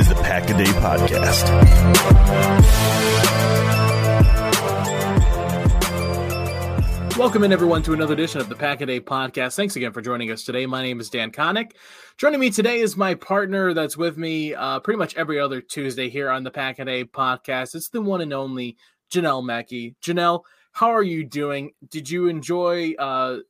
is the Pack a Day Podcast. Welcome in, everyone, to another edition of the Pack a Day Podcast. Thanks again for joining us today. My name is Dan Connick. Joining me today is my partner that's with me uh, pretty much every other Tuesday here on the Pack a Day Podcast. It's the one and only Janelle Mackey. Janelle, how are you doing? Did you enjoy uh,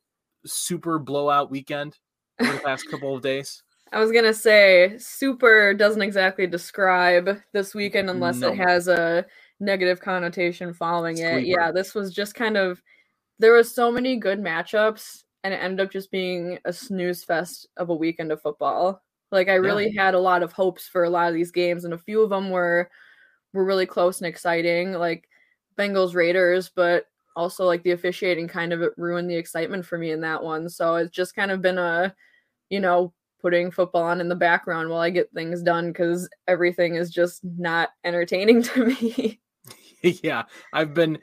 super blowout weekend over the past couple of days? I was gonna say super doesn't exactly describe this weekend unless No. it has a negative connotation following it. Yeah, this was just kind of there was so many good matchups and it ended up just being a snooze fest of a weekend of football. Like I really had a lot of hopes for a lot of these games and a few of them were were really close and exciting, like Bengals Raiders, but also like the officiating kind of ruined the excitement for me in that one. So it's just kind of been a you know, putting football on in the background while I get things done because everything is just not entertaining to me. yeah, I've been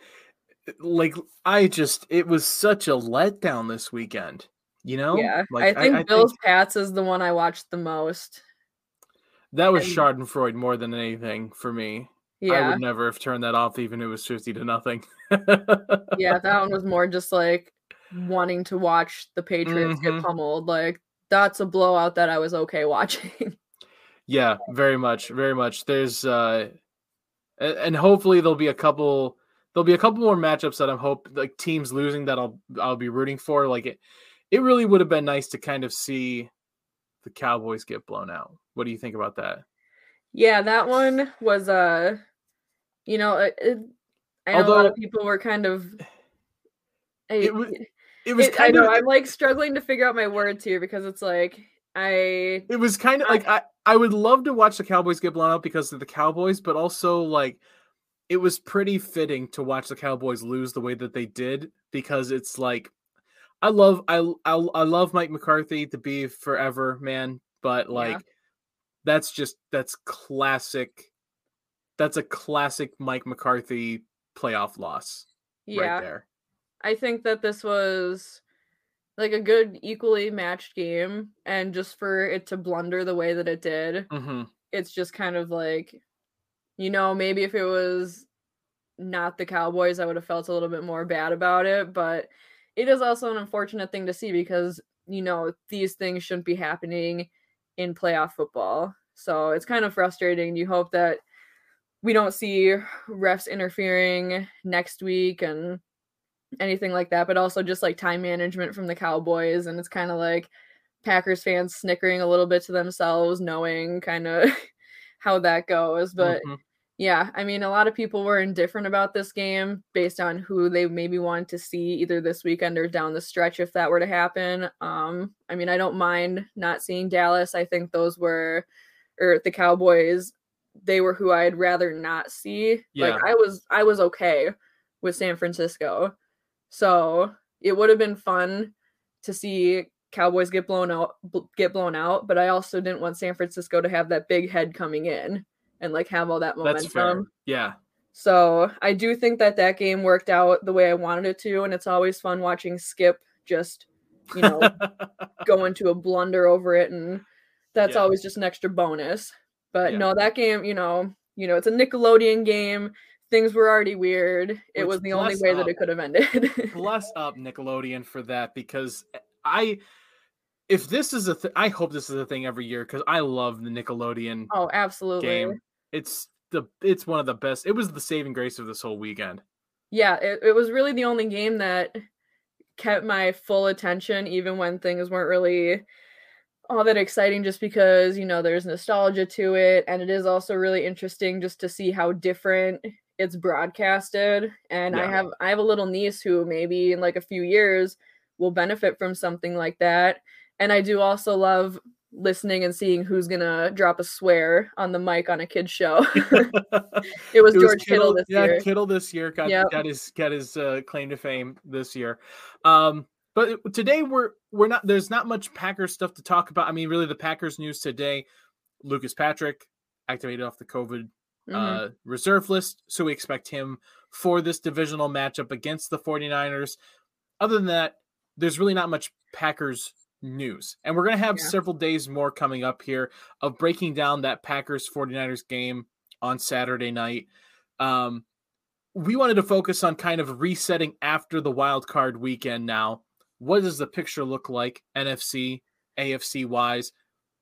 like, I just, it was such a letdown this weekend. You know? yeah. Like, I think Bills Pats is the one I watched the most. that was and- Schadenfreude more than anything for me. Yeah. I would never have turned that off, even if it was 50 to nothing. yeah, that one was more just like wanting to watch the Patriots Mhm. get pummeled. Like that's a blowout that I was okay watching. Yeah, very much, very much. There's uh and hopefully there'll be a couple there'll be a couple more matchups that I'm hope like teams losing that I'll I'll be rooting for. Like it it really would have been nice to kind of see the Cowboys get blown out. What do you think about that? yeah, that one was uh you know, it, it, I know a lot Although- of people were kind of It was it was it- I kind know of I'm like struggling to figure out my words here because it's like I it was kind of I- like I I would love to watch the Cowboys get blown out because of the Cowboys, but also like it was pretty fitting to watch the Cowboys lose the way that they did because it's like I love I I, I love Mike McCarthy to be forever, man, but like that's just that's classic that's a classic Mike McCarthy playoff loss yeah. right there. I think that this was like a good equally matched game and just for it to blunder the way that it did, hmm it's just kind of like you know, maybe if it was not the Cowboys, I would have felt a little bit more bad about it, but it is also an unfortunate thing to see because you know, these things shouldn't be happening in playoff football. So it's kind of frustrating. You hope that we don't see refs interfering next week and anything like that, but also just like time management from the Cowboys. And it's kind of like Packers fans snickering a little bit to themselves, knowing kind of how that goes. But Mhm. yeah, I mean, a lot of people were indifferent about this game based on who they maybe wanted to see either this weekend or down the stretch if that were to happen. Um, I mean, I don't mind not seeing Dallas. I think those were, or the Cowboys, they were who I'd rather not see. Yeah. Like I was, I was okay with San Francisco, so it would have been fun to see Cowboys get blown out, get blown out. But I also didn't want San Francisco to have that big head coming in and like have all that momentum. That's fair. Yeah. So I do think that that game worked out the way I wanted it to, and it's always fun watching Skip just you know go into a blunder over it and that's Yeah. always just an extra bonus. But Yeah. no, that game, you know, you know, it's a Nickelodeon game. Things were already weird. It Which was the only way that it could have ended. bless up Nickelodeon for that because eh, I if this is a th- I hope this is a thing every year because I love the Nickelodeon oh, absolutely. game. It's the it's one of the best. It was the saving grace of this whole weekend. Yeah, it, it was really the only game that kept my full attention even when things weren't really all that exciting just because, you know, there's nostalgia to it and it is also really interesting just to see how different it's broadcasted and I have I have a little niece who maybe in like a few years will benefit from something like that. And I do also love listening and seeing who's going to drop a swear on the mic on a kid's show. it was It was George Kittle, this yeah, year. Kittle this year got Yep. got his got his uh, claim to fame this year. Um, but today we're we're not there's not much Packers stuff to talk about. I mean, really, the Packers news today: Lucas Patrick activated off the COVID Mhm. uh, reserve list, so we expect him for this divisional matchup against the 49ers. Other than that, there's really not much Packers news. And we're going to have Yeah. several days more coming up here of breaking down that Packers 49ers game on Saturday night. Um, we wanted to focus on kind of resetting after the wild card weekend now. What does the picture look like NFC, AFC wise?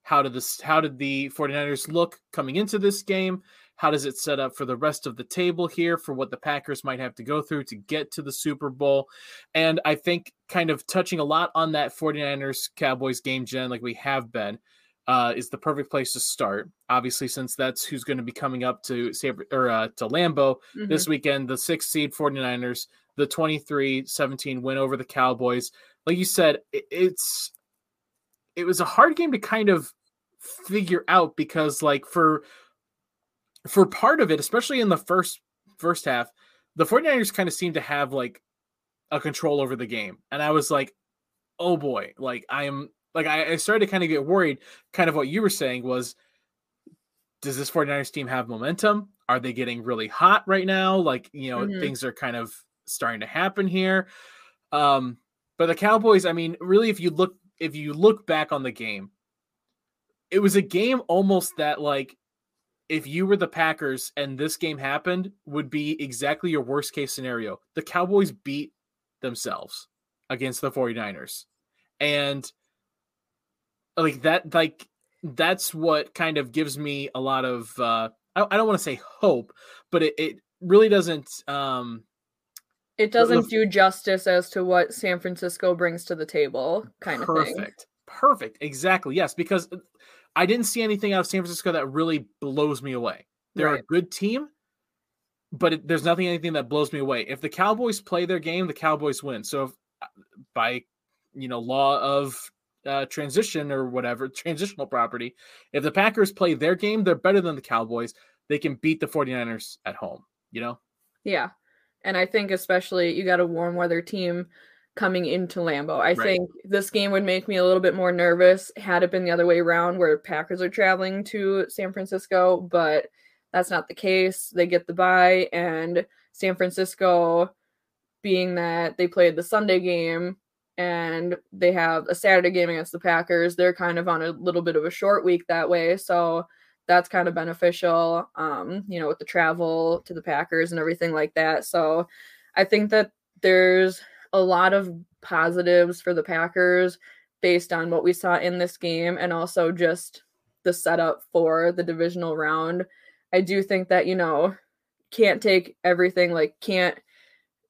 How did this how did the 49ers look coming into this game? How does it set up for the rest of the table here for what the Packers might have to go through to get to the Super Bowl? And I think kind of touching a lot on that 49ers Cowboys game, Jen, like we have been, uh, is the perfect place to start. Obviously, since that's who's going to be coming up to San, or uh, to Lambeau Mhm. this weekend, the six seed 49ers, the 23-17 win over the Cowboys. Like you said, it, it's it was a hard game to kind of figure out because like for for part of it, especially in the first first half, the 49ers kind of seemed to have like a control over the game. And I was like, oh boy, like I am like I, I started to kind of get worried. Kind of what you were saying was does this 49ers team have momentum? Are they getting really hot right now? Like, you know, Mhm. things are kind of starting to happen here. Um, but the Cowboys, I mean, really if you look if you look back on the game, it was a game almost that like if you were the Packers and this game happened would be exactly your worst case scenario. The Cowboys beat themselves against the 49ers. And like that like that's what kind of gives me a lot of uh I, I don't want to say hope, but it, it really doesn't um It the- the doesn't f- do justice as to what San Francisco brings to the table, kind of thing. perfect. Perfect. Exactly. Yes, because I didn't see anything out of San Francisco that really blows me away. They're a good team, but it, there's nothing anything that blows me away. If the Cowboys play their game, the Cowboys win. So if, by you know law of uh, transition or whatever transitional property, if the Packers play their game, they're better than the Cowboys. They can beat the 49ers at home. You know. Yeah. And I think especially you got a warm weather team coming into Lambeau. I Right. think this game would make me a little bit more nervous had it been the other way around where Packers are traveling to San Francisco, but that's not the case. They get the bye and San Francisco being that they played the Sunday game and they have a Saturday game against the Packers, they're kind of on a little bit of a short week that way. So that's kind of beneficial, um, you know, with the travel to the Packers and everything like that. So I think that there's a lot of positives for the Packers based on what we saw in this game and also just the setup for the divisional round. I do think that, you know, can't take everything, like, can't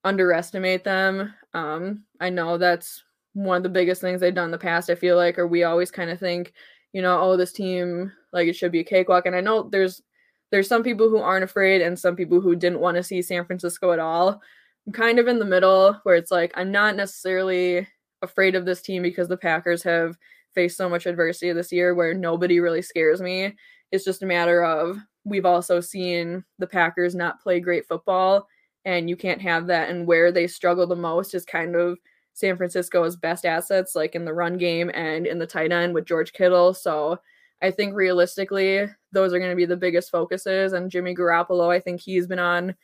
underestimate them. Um, I know that's one of the biggest things they've done in the past, I feel like, or we always kind of think, you know, oh, this team like it should be a cakewalk. And I know there's there's some people who aren't afraid and some people who didn't want to see San Francisco at all. I'm kind of in the middle where it's like I'm not necessarily afraid of this team because the Packers have faced so much adversity this year where nobody really scares me. It's just a matter of we've also seen the Packers not play great football and you can't have that and where they struggle the most is kind of San Francisco's best assets like in the run game and in the tight end with George Kittle. So I think realistically, those are going to be the biggest focuses. And Jimmy Garoppolo, I think he's been on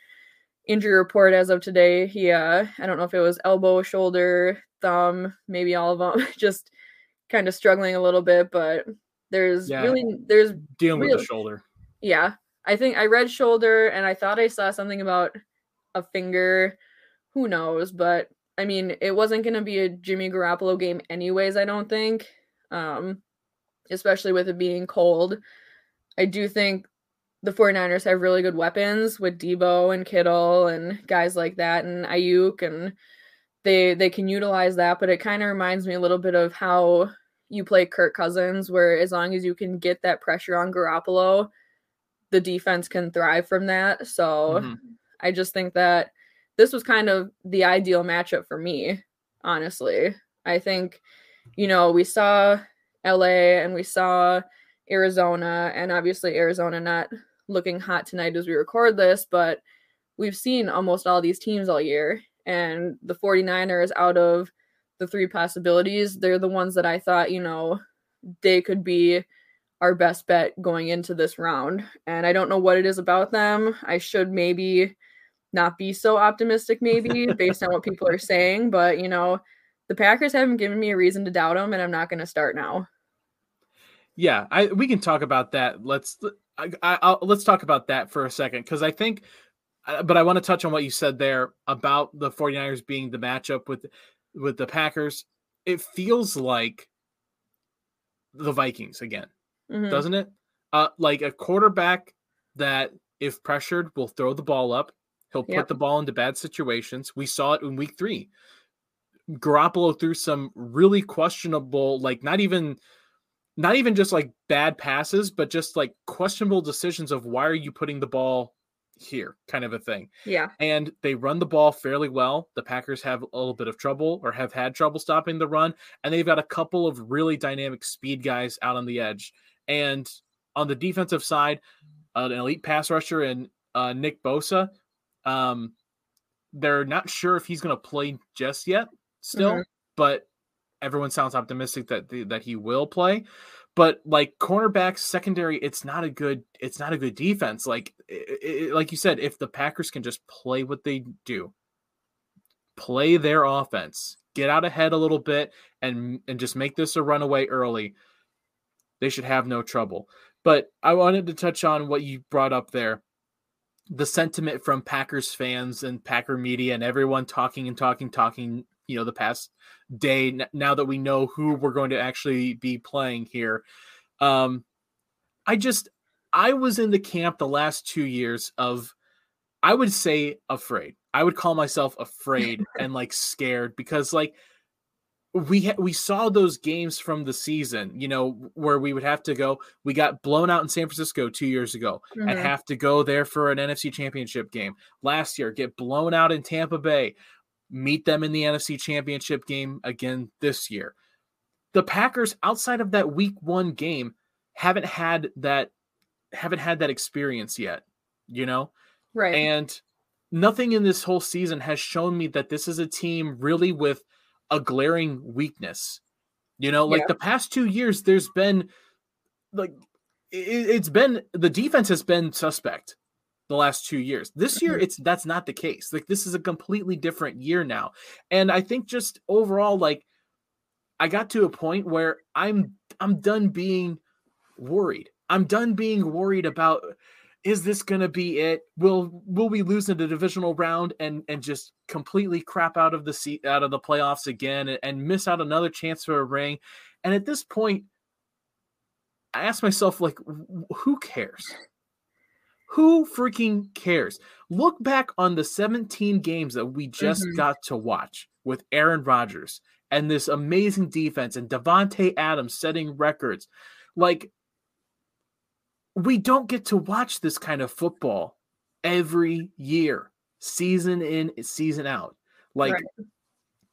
injury report as of today. He, uh, I don't know if it was elbow, shoulder thumb, maybe all of them, just kind of struggling a little bit. But there's Yeah. really there's Dealing with the shoulder. yeah. I think I read shoulder and I thought I saw something about a finger. Who knows? But I mean, it wasn't going to be a Jimmy Garoppolo game, anyways, I don't think. Um, especially with it being cold. I do think the 49ers have really good weapons with Deebo and Kittle and guys like that and Aiyuk and they they can utilize that, but it kind of reminds me a little bit of how you play Kirk Cousins, where as long as you can get that pressure on Garoppolo, the defense can thrive from that. So Mhm. I just think that this was kind of the ideal matchup for me, honestly. I think, you know, we saw LA and we saw Arizona, and obviously Arizona not looking hot tonight as we record this, but we've seen almost all these teams all year. And the 49ers, out of the three possibilities, they're the ones that I thought, you know, they could be our best bet going into this round. And I don't know what it is about them. I should maybe not be so optimistic, maybe based on what people are saying, but you know, the Packers haven't given me a reason to doubt them, and I'm not going to start now. Yeah, I we can talk about that. Let's I, let's talk about that for a second because I think, uh, but I want to touch on what you said there about the 49ers being the matchup with with the Packers. It feels like the Vikings again, Mhm. doesn't it? Uh, like a quarterback that, if pressured, will throw the ball up. He'll put Yep. the ball into bad situations. We saw it in Week Three. Garoppolo threw some really questionable, like not even not even just like bad passes, but just like questionable decisions of why are you putting the ball here, kind of a thing. Yeah. And they run the ball fairly well. The Packers have a little bit of trouble or have had trouble stopping the run, and they've got a couple of really dynamic speed guys out on the edge. And on the defensive side, an elite pass rusher and uh, Nick Bosa. Um, they're not sure if he's going to play just yet, still, Mhm. but everyone sounds optimistic that the, that he will play. But like cornerbacks, secondary, it's not a good it's not a good defense. Like i i like you said, if the Packers can just play what they do, play their offense, get out ahead a little bit, and and just make this a runaway early, they should have no trouble. But I wanted to touch on what you brought up there the sentiment from Packers fans and Packer media and everyone talking and talking, talking, you know, the past day, now that we know who we're going to actually be playing here. Um, I just, I was in the camp the last two years of, I would say afraid. I would call myself afraid and like scared because like we ha- we saw those games from the season, you know, where we would have to go. We got blown out in San Francisco two years ago and Mhm. have to go there for an NFC championship game. Last year, get blown out in Tampa Bay, meet them in the NFC championship game again this year. The Packers, outside of that week one game, haven't had that haven't had that experience yet, you know? Right. And nothing in this whole season has shown me that this is a team really with a glaring weakness. You know, like Yeah. the past two years, there's been like it, it's been the defense has been suspect the last two years. This year, Mhm. it's that's not the case. Like this is a completely different year now, and I think just overall, like I got to a point where I'm I'm done being worried. I'm done being worried about is this going to be it? Will will we lose in the divisional round and and just completely crap out of the seat out of the playoffs again and, and miss out another chance for a ring? And at this point, I ask myself like, who cares? Who freaking cares? Look back on the 17 games that we just Mhm. got to watch with Aaron Rodgers and this amazing defense and Davante Adams setting records. Like, we don't get to watch this kind of football every year, season in, season out. Like, Right.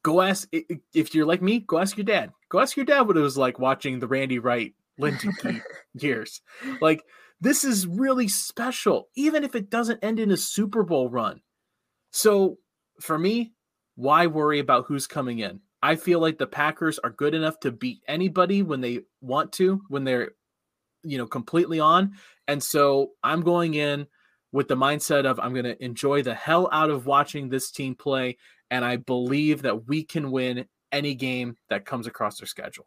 go ask if you're like me, go ask your dad. Go ask your dad what it was like watching the Randy Wright, Lindsey years. Like, this is really special, even if it doesn't end in a Super Bowl run. So, for me, why worry about who's coming in? I feel like the Packers are good enough to beat anybody when they want to, when they're, you know, completely on. And so I'm going in with the mindset of I'm going to enjoy the hell out of watching this team play. And I believe that we can win any game that comes across their schedule.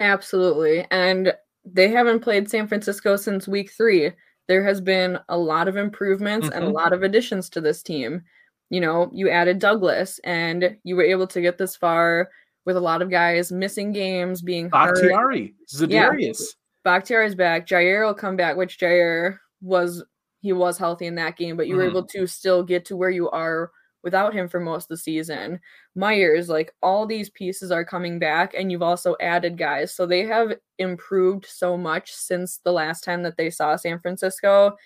Absolutely. And they haven't played San Francisco since week three. There has been a lot of improvements and a Mhm. lot of additions to this team. You know, you added Douglas and you were able to get this far with a lot of guys missing games, being hurt. Bakhtiari, Yeah. Za'Darius. Bakhtiari's back. Jaire will come back, which Jaire was he was healthy in that game, but you were Mhm. able to still get to where you are without him for most of the season. Myers, like all these pieces are coming back, and you've also added guys. So they have improved so much since the last time that they saw San Francisco,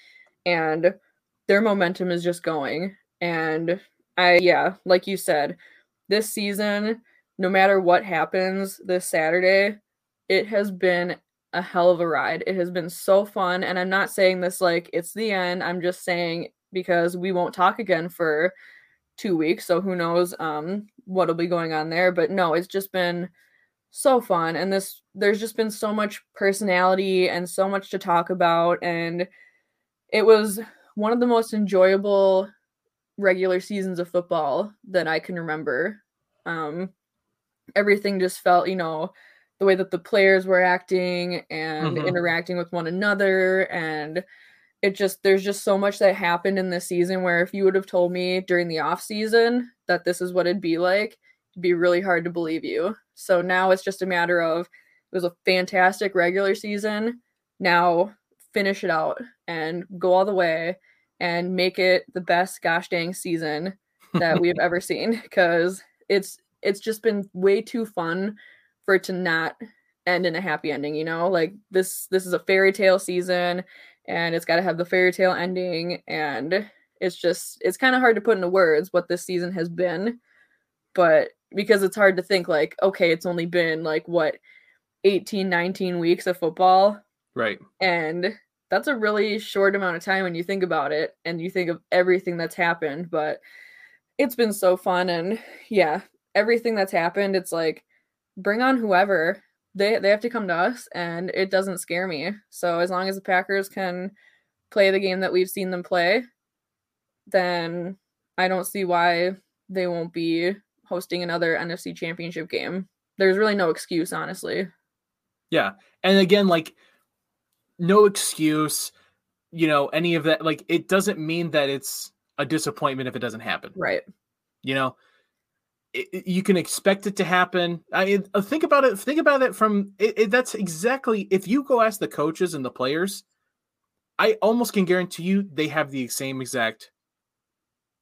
and their momentum is just going. And I, yeah, like you said, this season, no matter what happens this Saturday, it has been a hell of a ride. It has been so fun. And I'm not saying this like it's the end. I'm just saying because we won't talk again for two weeks. So who knows um what'll be going on there. But no, it's just been so fun. And this there's just been so much personality and so much to talk about. And it was one of the most enjoyable regular seasons of football that I can remember. Um everything just felt, you know, the way that the players were acting and Mhm. interacting with one another and it just there's just so much that happened in this season where if you would have told me during the off season that this is what it'd be like it'd be really hard to believe you. So now it's just a matter of it was a fantastic regular season. Now finish it out and go all the way and make it the best gosh dang season that we have ever seen because it's it's just been way too fun for it to not end in a happy ending you know? Like this this is a fairy tale season and it's got to have the fairy tale ending and it's just it's kind of hard to put into words what this season has been but because it's hard to think like okay it's only been like what 18 19 weeks of football Right. and that's a really short amount of time when you think about it and you think of everything that's happened but it's been so fun and yeah everything that's happened it's like bring on whoever they they have to come to us and it doesn't scare me so as long as the packers can play the game that we've seen them play then i don't see why they won't be hosting another nfc championship game there's really no excuse honestly Yeah. And again, like no excuse, you know, any of that. Like it doesn't mean that it's a disappointment if it doesn't happen. right You know, it, you can expect it to happen. I uh, think about it. Think about it from it, it, that's exactly if you go ask the coaches and the players, I almost can guarantee you they have the same exact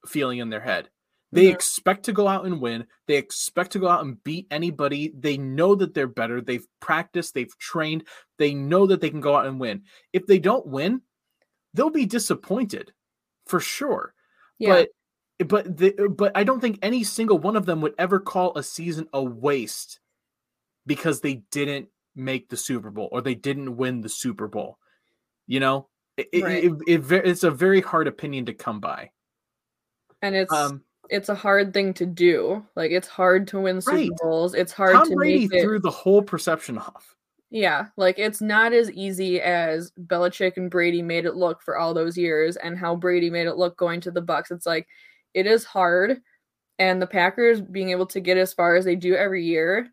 feeling in their head. They Mhm. expect to go out and win. They expect to go out and beat anybody. They know that they're better. They've practiced, they've trained. They know that they can go out and win. If they don't win, they'll be disappointed for sure. yeah But but the, but I don't think any single one of them would ever call a season a waste because they didn't make the Super Bowl or they didn't win the Super Bowl. You know, it, Right. it, it, it, it's a very hard opinion to come by. And it's Um, it's a hard thing to do. Like it's hard to win Super Right. Bowls. It's hard Tom to Brady make threw the whole perception off. Yeah, like it's not as easy as Belichick and Brady made it look for all those years and how Brady made it look going to the Bucks. It's like it is hard and the Packers being able to get as far as they do every year.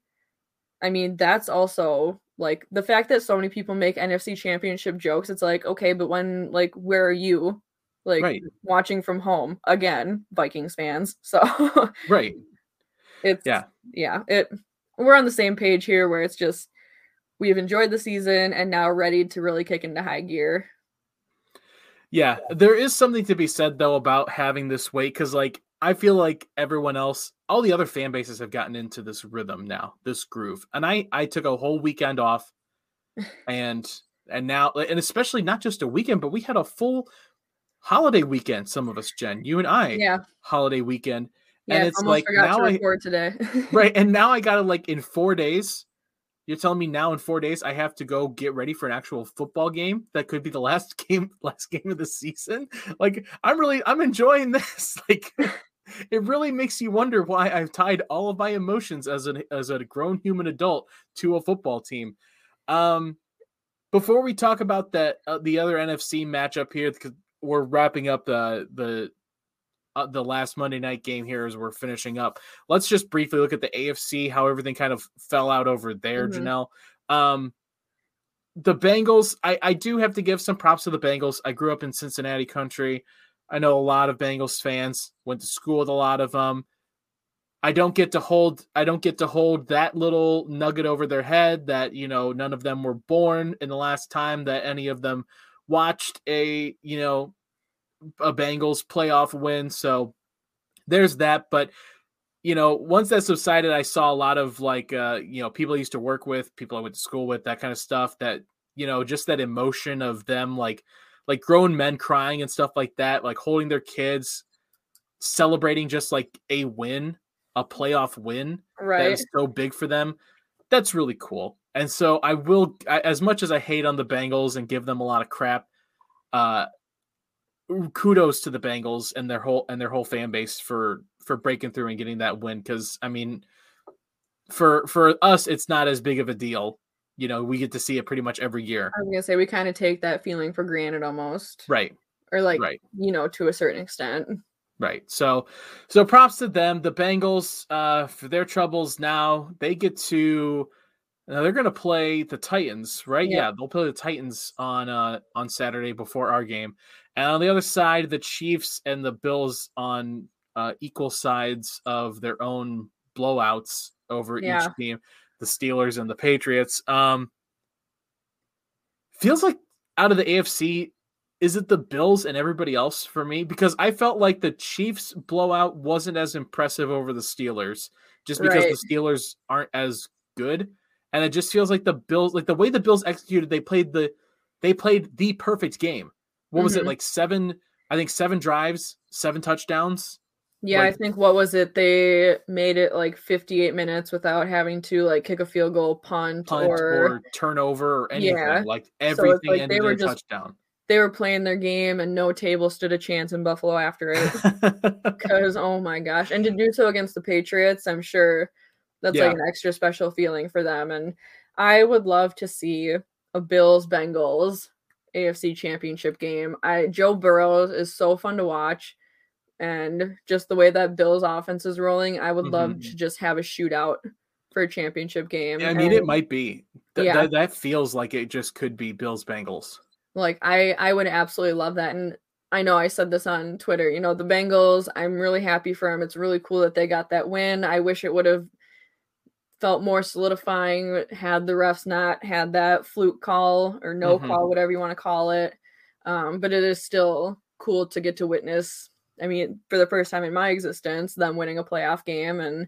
I mean, that's also like the fact that so many people make NFC championship jokes. It's like, okay, but when like where are you? Like Right. watching from home again, Vikings fans. So Right. it's Yeah. yeah it we're on the same page here where it's just we've enjoyed the season and now ready to really kick into high gear Yeah, there is something to be said though about having this weight because, like, I feel like everyone else, all the other fan bases have gotten into this rhythm now, this groove, and I I took a whole weekend off, and and now and especially not just a weekend, but we had a full holiday weekend. Some of us, Jen, you and I, yeah holiday weekend, yeah and it's almost like forgot now to I today right, and now I gotta like in four days. You're telling me now in four days I have to go get ready for an actual football game that could be the last game, last game of the season. Like I'm really, I'm enjoying this. Like it really makes you wonder why I've tied all of my emotions as an as a grown human adult to a football team. Um, before we talk about that, uh, the other NFC matchup here, because we're wrapping up the the uh, the last Monday night game here as we're finishing up. Let's just briefly look at the AFC, how everything kind of fell out over there, Mhm. Janelle. Um, the Bengals, I, I do have to give some props to the Bengals. I grew up in Cincinnati country. I know a lot of Bengals fans, went to school with a lot of them. I don't get to hold I don't get to hold that little nugget over their head that, you know, none of them were born in the last time that any of them watched a, you know, a Bengals playoff win. So there's that. But you know, once that subsided, I saw a lot of like uh, you know, people I used to work with, people I went to school with, that kind of stuff. That, you know, just that emotion of them like like grown men crying and stuff like that, like holding their kids, celebrating just like a win, a playoff win that right is so big for them. That's really cool. And so I will, I, as much as I hate on the Bengals and give them a lot of crap, uh, kudos to the Bengals and their whole and their whole fan base for for breaking through and getting that win. Because I mean, for for us, it's not as big of a deal. You know, we get to see it pretty much every year. i was gonna say we kind of take that feeling for granted almost Right. or like Right. you know to a certain extent Right. So so props to them. The Bengals, uh, for their troubles now, they get to now they're gonna play the Titans, right? Yeah. Yeah, they'll play the Titans on uh on Saturday before our game. And on the other side, the Chiefs and the Bills on uh equal sides of their own blowouts over Yeah. each team, the Steelers and the Patriots. Um feels like out of the AFC, is it the Bills and everybody else for me? Because I felt like the Chiefs blowout wasn't as impressive over the Steelers, just because Right. the Steelers aren't as good. And it just feels like the Bills, like the way the Bills executed, they played the they played the perfect game. What was it Mhm. like seven? I think seven drives, seven touchdowns. yeah i think what was it they made it like 58 minutes without having to like kick a field goal punt, Punt or, or turnover or anything. Yeah. Like everything like they ended were in a just- touchdown. they were playing their game and no table stood a chance in buffalo after it because oh my gosh and to do so against the patriots i'm sure that's Yeah. like an extra special feeling for them and i would love to see a bills bengals afc championship game i joe burrow is so fun to watch and just the way that bills offense is rolling i would love Mhm. to just have a shootout for a championship game Yeah, I mean, it might be. Th- Yeah. that, that feels like it just could be Bills Bengals. like i i would absolutely love that and i know i said this on twitter you know the bengals i'm really happy for them it's really cool that they got that win i wish it would have felt more solidifying had the refs not had that fluke call or no Mhm. call whatever you want to call it um, but it is still cool to get to witness i mean for the first time in my existence them winning a playoff game and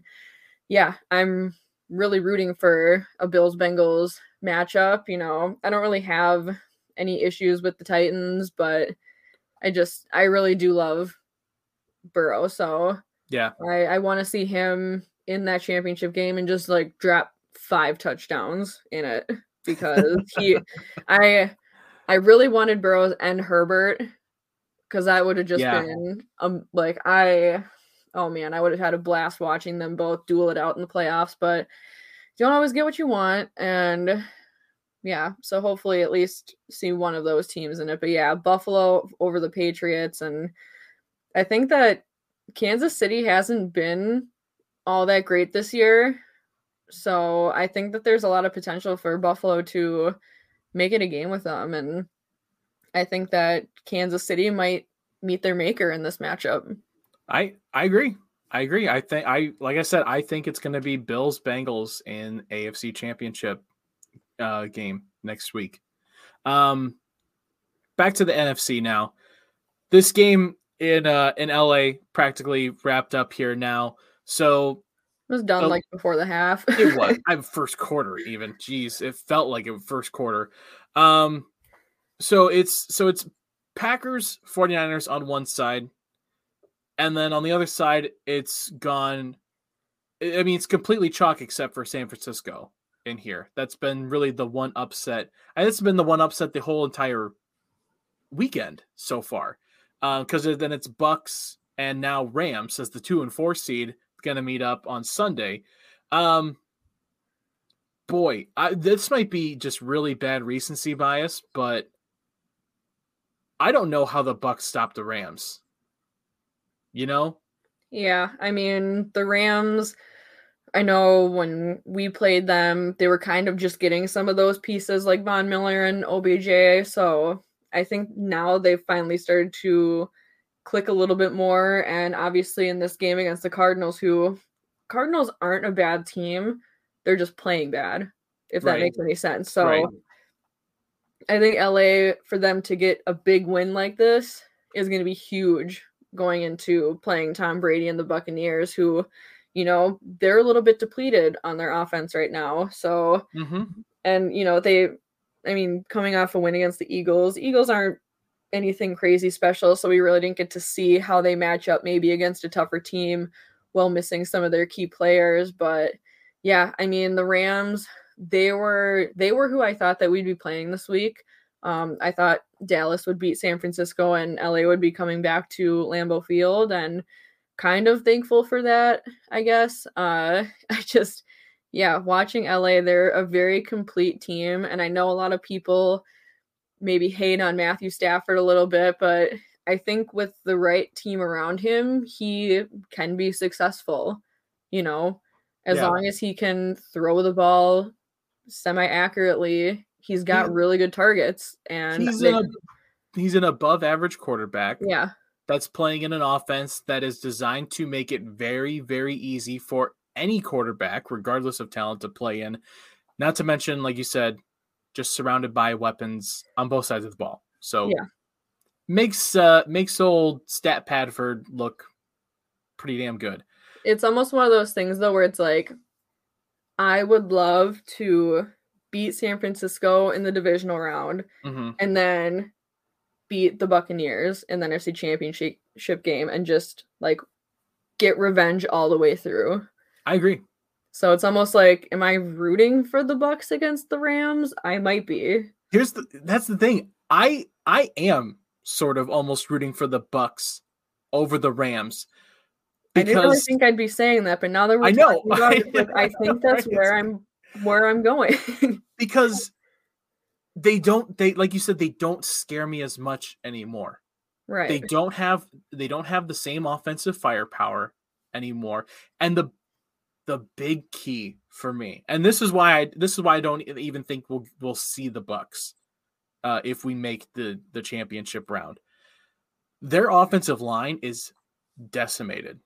yeah i'm really rooting for a bills bengals matchup you know i don't really have any issues with the Titans, but I just I really do love Burrow. So Yeah. I, I want to see him in that championship game and just like drop five touchdowns in it. because he, I, I really wanted Burrows and Herbert because that would have just Yeah. been um like I, oh man, I would have had a blast watching them both duel it out in the playoffs. But you don't always get what you want, and yeah, so hopefully at least see one of those teams in it. But yeah, Buffalo over the Patriots, and I think that Kansas City hasn't been all that great this year. So I think that there's a lot of potential for Buffalo to make it a game with them. And I think that Kansas City might meet their maker in this matchup. I I agree. I agree. I think I like I said, I think it's gonna be Bills Bengals in AFC championship uh game next week. Um back to the NFC now. This game in uh in LA practically wrapped up here now. So It was done Oh. like before the half. it was I'm first quarter even. Jeez, it felt like it was first quarter. Um so it's so it's Packers 49ers on one side and then on the other side it's gone I mean it's completely chalk except for San Francisco in here. That's been really the one upset. And it's been the one upset the whole entire weekend so far. because then it's Bucks and now Rams as the 2 and 4 seed going to meet up on Sunday. Um boy, I, this might be just really bad recency bias, but I don't know how the Bucks stopped the Rams. You know? Yeah, I mean, the Rams, I know when we played them, they were kind of just getting some of those pieces like Von Miller and OBJ. So I think now they've finally started to click a little bit more. And obviously, in this game against the Cardinals, who Cardinals aren't a bad team, they're just playing bad, if that Right. makes any sense. So Right. I think LA, for them to get a big win like this, is going to be huge going into playing Tom Brady and the Buccaneers, who, you know, they're a little bit depleted on their offense right now. So, Mm-hmm. and, you know, they, I mean, coming off a win against the Eagles, Eagles aren't anything crazy special. So we really didn't get to see how they match up maybe against a tougher team while missing some of their key players. But yeah, I mean, the Rams, they were they were who I thought that we'd be playing this week. Um, I thought Dallas would beat San Francisco and LA would be coming back to Lambeau Field, and kind of thankful for that, I guess. Uh, I just, yeah, watching LA, they're a very complete team, and I know a lot of people maybe hate on Matthew Stafford a little bit, but I think with the right team around him, he can be successful. You know, as Yeah. long as he can throw the ball semi accurately, he's got He's- really good targets. And He's they- an he's an above average quarterback yeah, that's playing in an offense that is designed to make it very very easy for any quarterback regardless of talent to play in. Not to mention like you said just surrounded by weapons on both sides of the ball. So Yeah. makes uh makes old Stat Padford look pretty damn good. it's almost one of those things though where it's like, I would love to beat San Francisco in the divisional round hmm and then beat the Buccaneers in the NFC Championship game and just like get revenge all the way through. I agree. So it's almost like, am I rooting for the Bucks against the Rams? I might be. Here's the that's the thing. I I am sort of almost rooting for the Bucks over the Rams I didn't really think I'd be saying that, but now that we're I know. it, like, I think that's Right. where I'm where I'm going. because they don't they like you said they don't scare me as much anymore. right. They don't have they don't have the same offensive firepower anymore. And the the big key for me, and this is why I this is why I don't even think we'll we'll see the Bucks uh, if we make the the championship round. Their offensive line is decimated.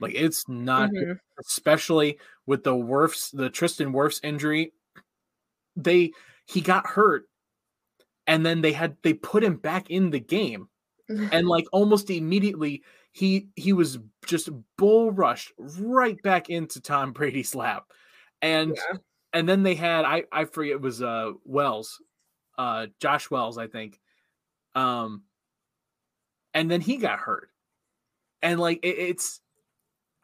Like it's not Mhm. especially with the Wirfs, the Tristan Wirfs injury. They he got hurt, and then they had they put him back in the game, and like almost immediately he he was just bull rushed right back into Tom Brady's lap, and Yeah. and then they had I I forget it was uh Wells, uh Josh Wells I think, um, and then he got hurt, and like it, it's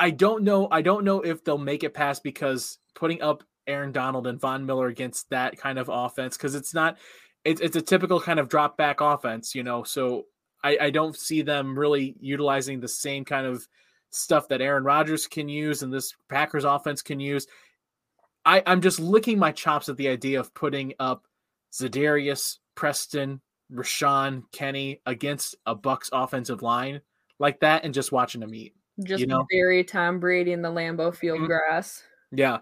I don't know I don't know if they'll make it past because putting up Aaron Donald and Von Miller against that kind of offense because it's not it's it's a typical kind of drop back offense, you know. So I, I don't see them really utilizing the same kind of stuff that Aaron Rodgers can use and this Packers offense can use. I, I'm just licking my chops at the idea of putting up Za'Darius, Preston, Rashan, Kenny against a Bucks offensive line like that and just watching them eat. Just you know? bury Tom Brady in the Lambeau Field Mhm. grass. Yeah.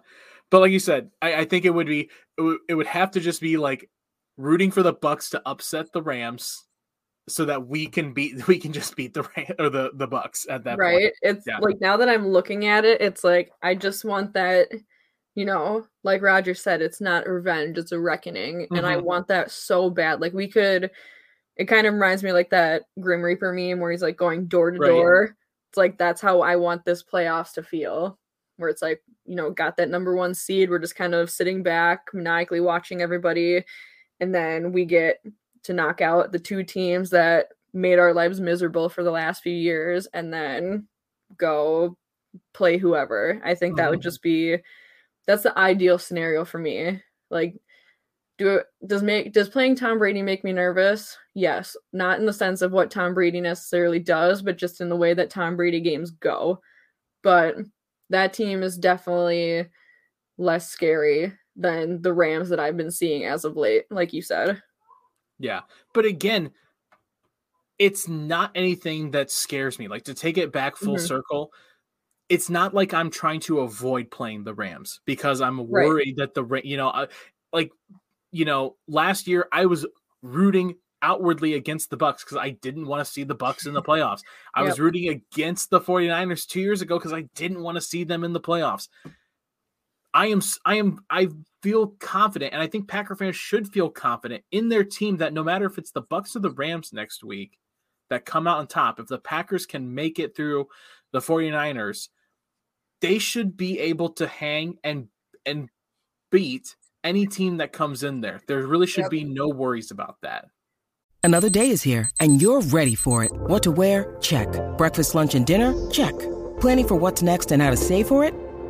But like you said, I, I think it would be it would, it would have to just be like rooting for the Bucks to upset the Rams so that we can beat we can just beat the or the the Bucks at that point. right? point. It's Yeah. like now that I'm looking at it, it's like I just want that, you know, like Roger said, it's not revenge, it's a reckoning. And I Mhm. want that so bad. Like we could it kind of reminds me like that Grim Reaper meme where he's like going door to door. It's like that's how I want this playoffs to feel. Where it's like, you know, got that number one seed. We're just kind of sitting back, maniacally watching everybody. And then we get to knock out the two teams that made our lives miserable for the last few years and then go play whoever. I think that would Mhm. just be that's the ideal scenario for me. Like do does make does playing Tom Brady make me nervous? Yes. Not in the sense of what Tom Brady necessarily does, but just in the way that Tom Brady games go. But that team is definitely less scary than the Rams that I've been seeing as of late, like you said. Yeah. But again, it's not anything that scares me. Like to take it back full Mhm. circle, it's not like I'm trying to avoid playing the Rams because I'm Right. worried that the you know, like you know, last year I was rooting outwardly against the Bucks because I didn't want to see the Bucks in the playoffs. I was rooting against the 49ers 2 years ago because I didn't want to see them in the playoffs. I am I am I feel confident and I think Packer fans should feel confident in their team that no matter if it's the Bucks or the Rams next week that come out on top, if the Packers can make it through the 49ers, they should be able to hang and and beat any team that comes in there. There really should Yep. be no worries about that. Another day is here, and you're ready for it. What to wear? Check. Breakfast, lunch, and dinner? Check. Planning for what's next and how to save for it?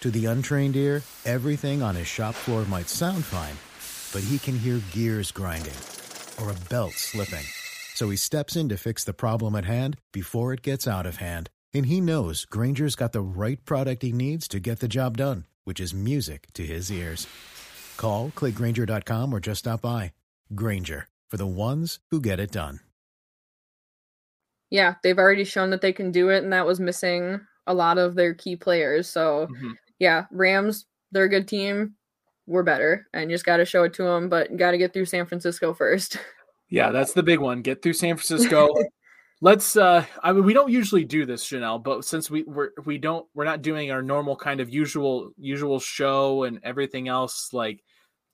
To the untrained ear, everything on his shop floor might sound fine, but he can hear gears grinding or a belt slipping. So he steps in to fix the problem at hand before it gets out of hand. And he knows Grainger's got the right product he needs to get the job done, which is music to his ears. Call, clickgrainger.com, or just stop by. Granger, for the ones who get it done. Yeah, they've already shown that they can do it, and that was missing a lot of their key players. So, Mhm. Yeah, Rams, they're a good team. We're better, and you just got to show it to them, but got to get through San Francisco first. Yeah, that's the big one. Get through San Francisco. Let's uh I mean we don't usually do this, Janelle, but since we we're we don't we're not doing our normal kind of usual usual show and everything else, like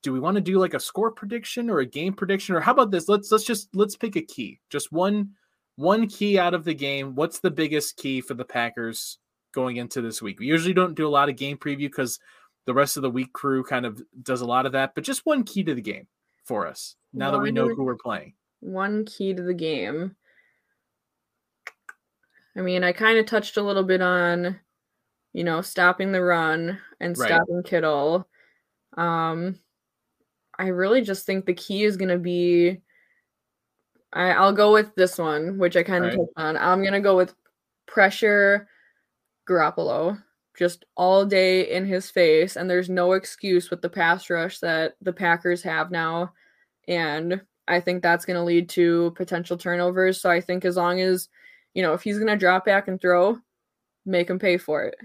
do we want to do like a score prediction or a game prediction? Or how about this? Let's let's just let's pick a key. Just one one key out of the game. What's the biggest key for the Packers going into this week? We usually don't do a lot of game preview because the rest of the week crew kind of does a lot of that, but just one key to the game for us now that we know who we're playing. One key to the game. I mean, I kind of touched a little bit on, you know, stopping the run and Right. stopping Kittle. Um, I really just think the key is going to be. I, I'll go with this one, which I kind of Right. touched on. I'm going to go with pressure Garoppolo just all day in his face, and there's no excuse with the pass rush that the Packers have now. And I think that's going to lead to potential turnovers. So I think as long as, you know, if he's going to drop back and throw, make him pay for it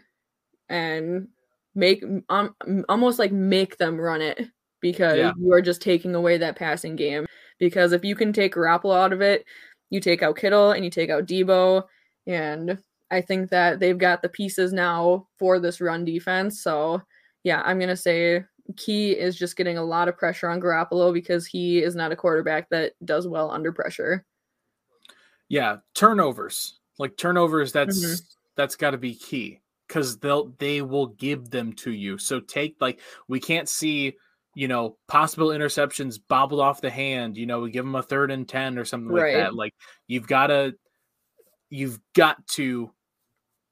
and make um, almost like make them run it because Yeah. you are just taking away that passing game. Because if you can take Garoppolo out of it, you take out Kittle and you take out Deebo. And I think that they've got the pieces now for this run defense. So yeah, I'm going to say key is just getting a lot of pressure on Garoppolo because he is not a quarterback that does well under pressure. Yeah, turnovers. Like turnovers that's Mhm. that's got to be key cuz they'll they will give them to you. So take like we can't see, you know, possible interceptions bobbled off the hand, you know, we give them a third and 10 or something like that. Like you've got to you've got to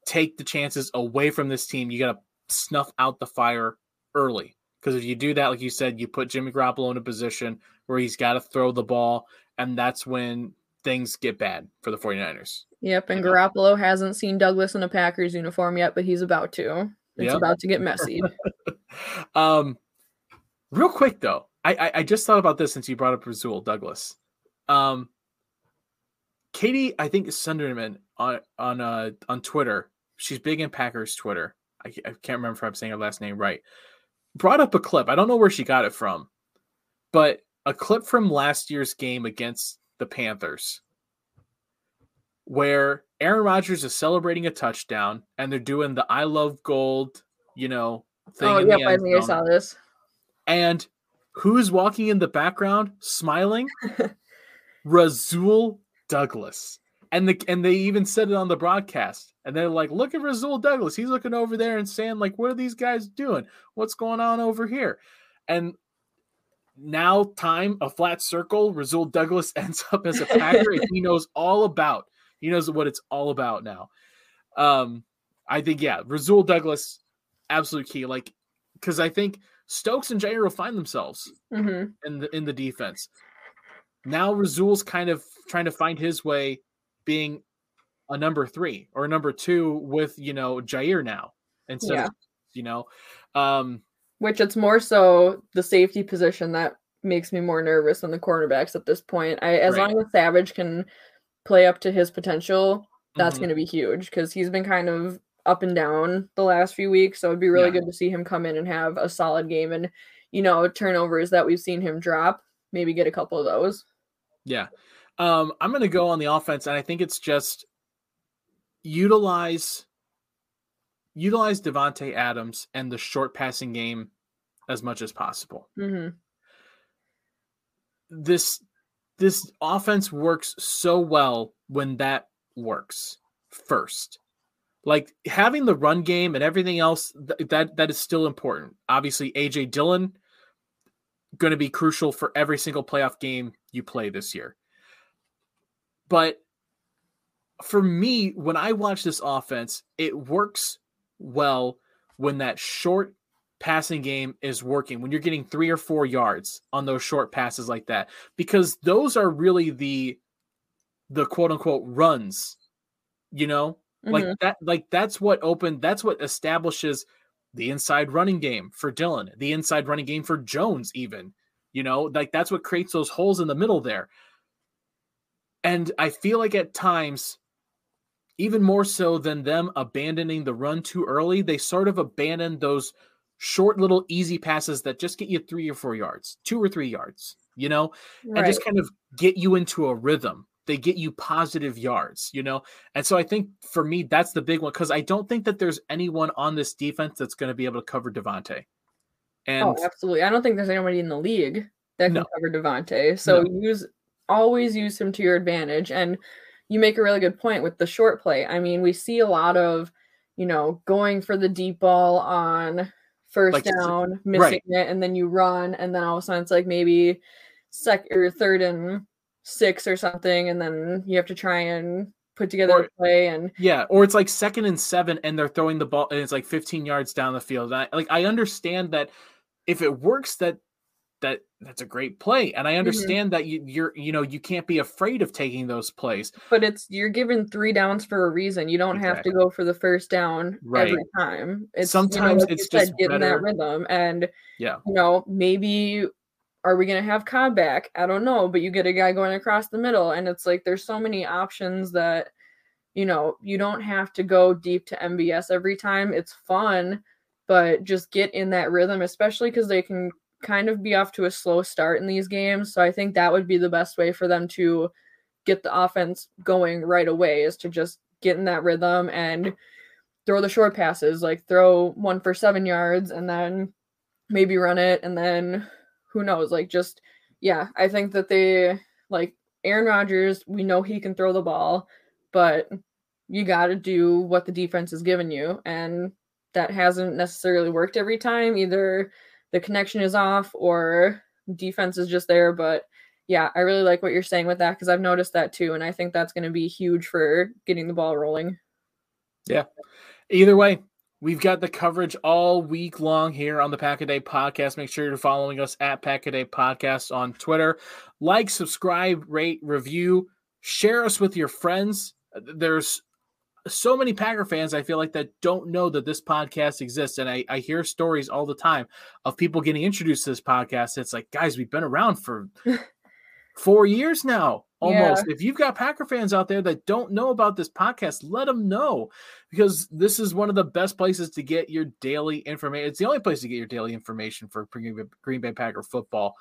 take the chances away from this team. You got to snuff out the fire early. Because if you do that, like you said, you put Jimmy Garoppolo in a position where he's got to throw the ball, and that's when things get bad for the 49ers. Yep, and. Garoppolo hasn't seen Douglas in a Packers uniform yet, but he's about to. It's Yep. about to get messy. um, real quick though, I, I I just thought about this since you brought up Rasul Douglas. Um, Katie, I think Sunderman on on uh on Twitter, she's big in Packers Twitter. I, I can't remember if I'm saying her last name right. Brought up a clip. I don't know where she got it from, but a clip from last year's game against the Panthers, where Aaron Rodgers is celebrating a touchdown and they're doing the "I love gold," you know, thing. oh, in the I end I saw this. And who's walking in the background smiling? Rasul Douglas. And the and they even said it on the broadcast. And they're like, look at Rasul Douglas. He's looking over there and saying, like, what are these guys doing? What's going on over here? And now time, a flat circle, Rasul Douglas ends up as a Packer, and he knows all about. He knows what it's all about now. Um, I think, yeah, Rasul Douglas, absolute key. Like, because I think Stokes and Jaire will find themselves hmm in the in the defense. Now Rasul's kind of trying to find his way being a number three or a number two with you know Jaire now instead Yeah. of you know um Which it's more so the safety position that makes me more nervous than the cornerbacks at this point. I as Right. long as Savage can play up to his potential, that's mhm. going to be huge because he's been kind of up and down the last few weeks. So it'd be really Yeah. good to see him come in and have a solid game and you know turnovers that we've seen him drop. Maybe get a couple of those. yeah um I'm gonna go on the offense and I think it's just utilize utilize Davante Adams and the short passing game as much as possible. hmm this this offense works so well when that works first like having the run game and everything else th- that that is still important obviously aj dillon going to be crucial for every single playoff game you play this year but for me when i watch this offense it works well when that short passing game is working when you're getting three or four yards on those short passes like that because those are really the the quote unquote runs you know like Mhm. that like that's what opened that's what establishes the inside running game for Dillon the inside running game for Jones even you know like that's what creates those holes in the middle there and I feel like at times even more so than them abandoning the run too early they sort of abandon those short little easy passes that just get you 3 or 4 yards 2 or 3 yards you know and just kind of get you into a rhythm. They get you positive yards, you know? And so I think for me, that's the big one because I don't think that there's anyone on this defense that's going to be able to cover Davante. Oh, and oh, absolutely. I don't think there's anybody in the league that can No. cover Davante. So use always use him to your advantage. And you make a really good point with the short play. I mean, we see a lot of, you know, going for the deep ball on first Like, down, missing it, and then you run, and then all of a sudden it's like maybe second or third and six or something, and then you have to try and put together Or- a play and yeah, or it's like second and seven and they're throwing the ball and it's like 15 yards down the field. And I, like I understand that if it works, that that that's a great play. And I mm-hmm. understand that you, you're you know you can't be afraid of taking those plays. but it's you're given three downs for a reason. You don't have to go for the first down every time. It's you know, Sometimes like it's said, just getting better- that rhythm. And Yeah. you know, maybe are we gonna have Cobb back? I don't know, but you get a guy going across the middle, and it's like there's so many options that you know you don't have to go deep to MVS every time. It's fun, but just get in that rhythm, especially because they can kind of be off to a slow start in these games. So I think that would be the best way for them to get the offense going right away is to just get in that rhythm and throw the short passes, like throw one for seven yards and then maybe run it, and then who knows? Like, just yeah, I think that they like Aaron Rodgers. We know he can throw the ball, but you got to do what the defense has given you, and that hasn't necessarily worked every time. Either the connection is off or defense is just there, but yeah, I really like what you're saying with that because I've noticed that too, and I think that's going to be huge for getting the ball rolling. Yeah. Either way, we've got the coverage all week long here on the Pack a Day podcast. Make sure you're following us at Pack a Day podcast on Twitter. Like, subscribe, rate, review, share us with your friends. There's so many Packer fans I feel like that don't know that this podcast exists. And I, I hear stories all the time of people getting introduced to this podcast. It's like, guys, we've been around for four years now almost yeah. if you've got packer fans out there that don't know about this podcast let them know because this is one of the best places to get your daily information it's the only place to get your daily information for green bay packer football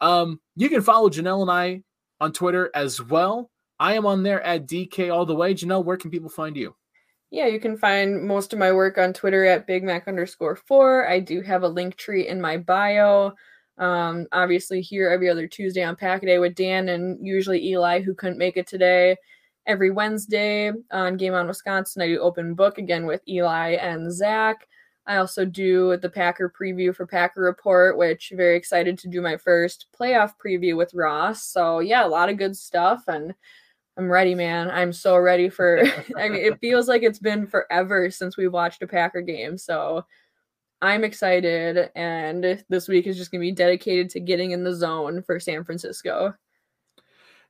um, you can follow janelle and i on twitter as well i am on there at dk all the way janelle where can people find you yeah, you can find most of my work on Twitter at Big Mac underscore four. I do have a link tree in my bio. Um, obviously, here every other Tuesday on Pack Day with Dan and usually Eli, who couldn't make it today. Every Wednesday on Game On Wisconsin, I do open book again with Eli and Zach. I also do the Packer preview for Packer Report, which very excited to do my first playoff preview with Ross. So yeah, a lot of good stuff and I'm ready, man. I'm so ready for I mean it feels like it's been forever since we watched a Packer game. So I'm excited, and this week is just going to be dedicated to getting in the zone for San Francisco.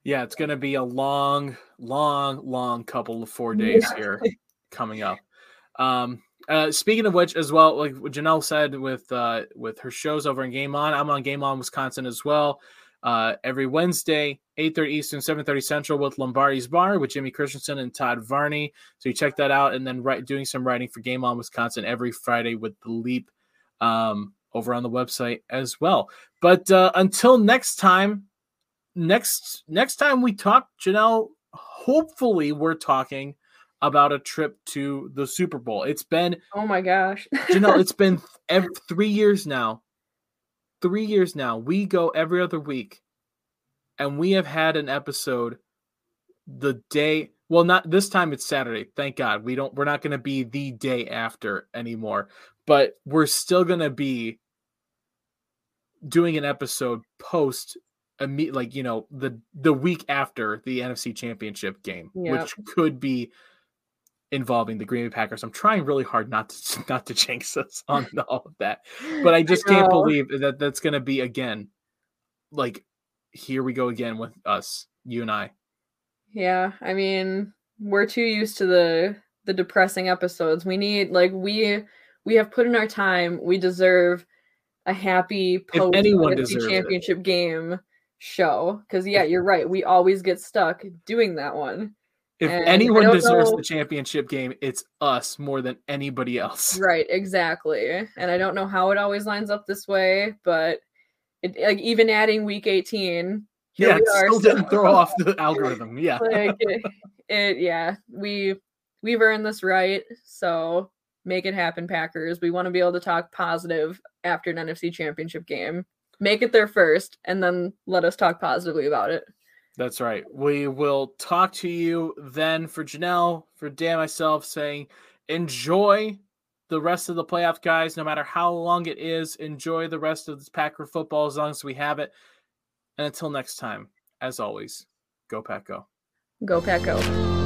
Yeah, it's going to be a long, long, long couple of four days yeah. here coming up. Um, uh, speaking of which, as well, like Janelle said with uh, with her shows over in Game On, I'm on Game On Wisconsin as well. Uh, every Wednesday, 8.30 Eastern, 7.30 Central with Lombardi's Bar with Jimmy Christensen and Todd Varney. So you check that out. And then write, doing some writing for Game On Wisconsin every Friday with The Leap um, over on the website as well. But uh, until next time, next next time we talk, Janelle, hopefully we're talking about a trip to the Super Bowl. It's been oh my gosh, Janelle, it's been every, three years now. Three years now. We go every other week and we have had an episode the day well not this time it's saturday thank god we don't we're not going to be the day after anymore but we're still going to be doing an episode post like you know the the week after the NFC championship game yep. which could be involving the Green Bay Packers. I'm trying really hard not to not to jinx us on all of that. But I just I can't believe that that's going to be again like here we go again with us, you and I. Yeah, I mean, we're too used to the the depressing episodes. We need like we we have put in our time. We deserve a happy post championship it. game show. Because yeah, you're right. We always get stuck doing that one. If and anyone deserves know... the championship game, it's us more than anybody else. Right, exactly. And I don't know how it always lines up this way, but it, like even adding week 18 yeah, it still didn't throw off the algorithm. Yeah. like it, it, yeah, we we've earned this right. So make it happen, Packers. We want to be able to talk positive after an NFC championship game. Make it there first and then let us talk positively about it. That's right. We will talk to you then for Janelle, for Dan, myself, saying enjoy the rest of the playoff guys, no matter how long it is. Enjoy the rest of this Packer football as long as we have it. And until next time, as always, go Pack Go. Go Pack Go.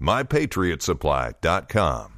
MyPatriotSupply.com.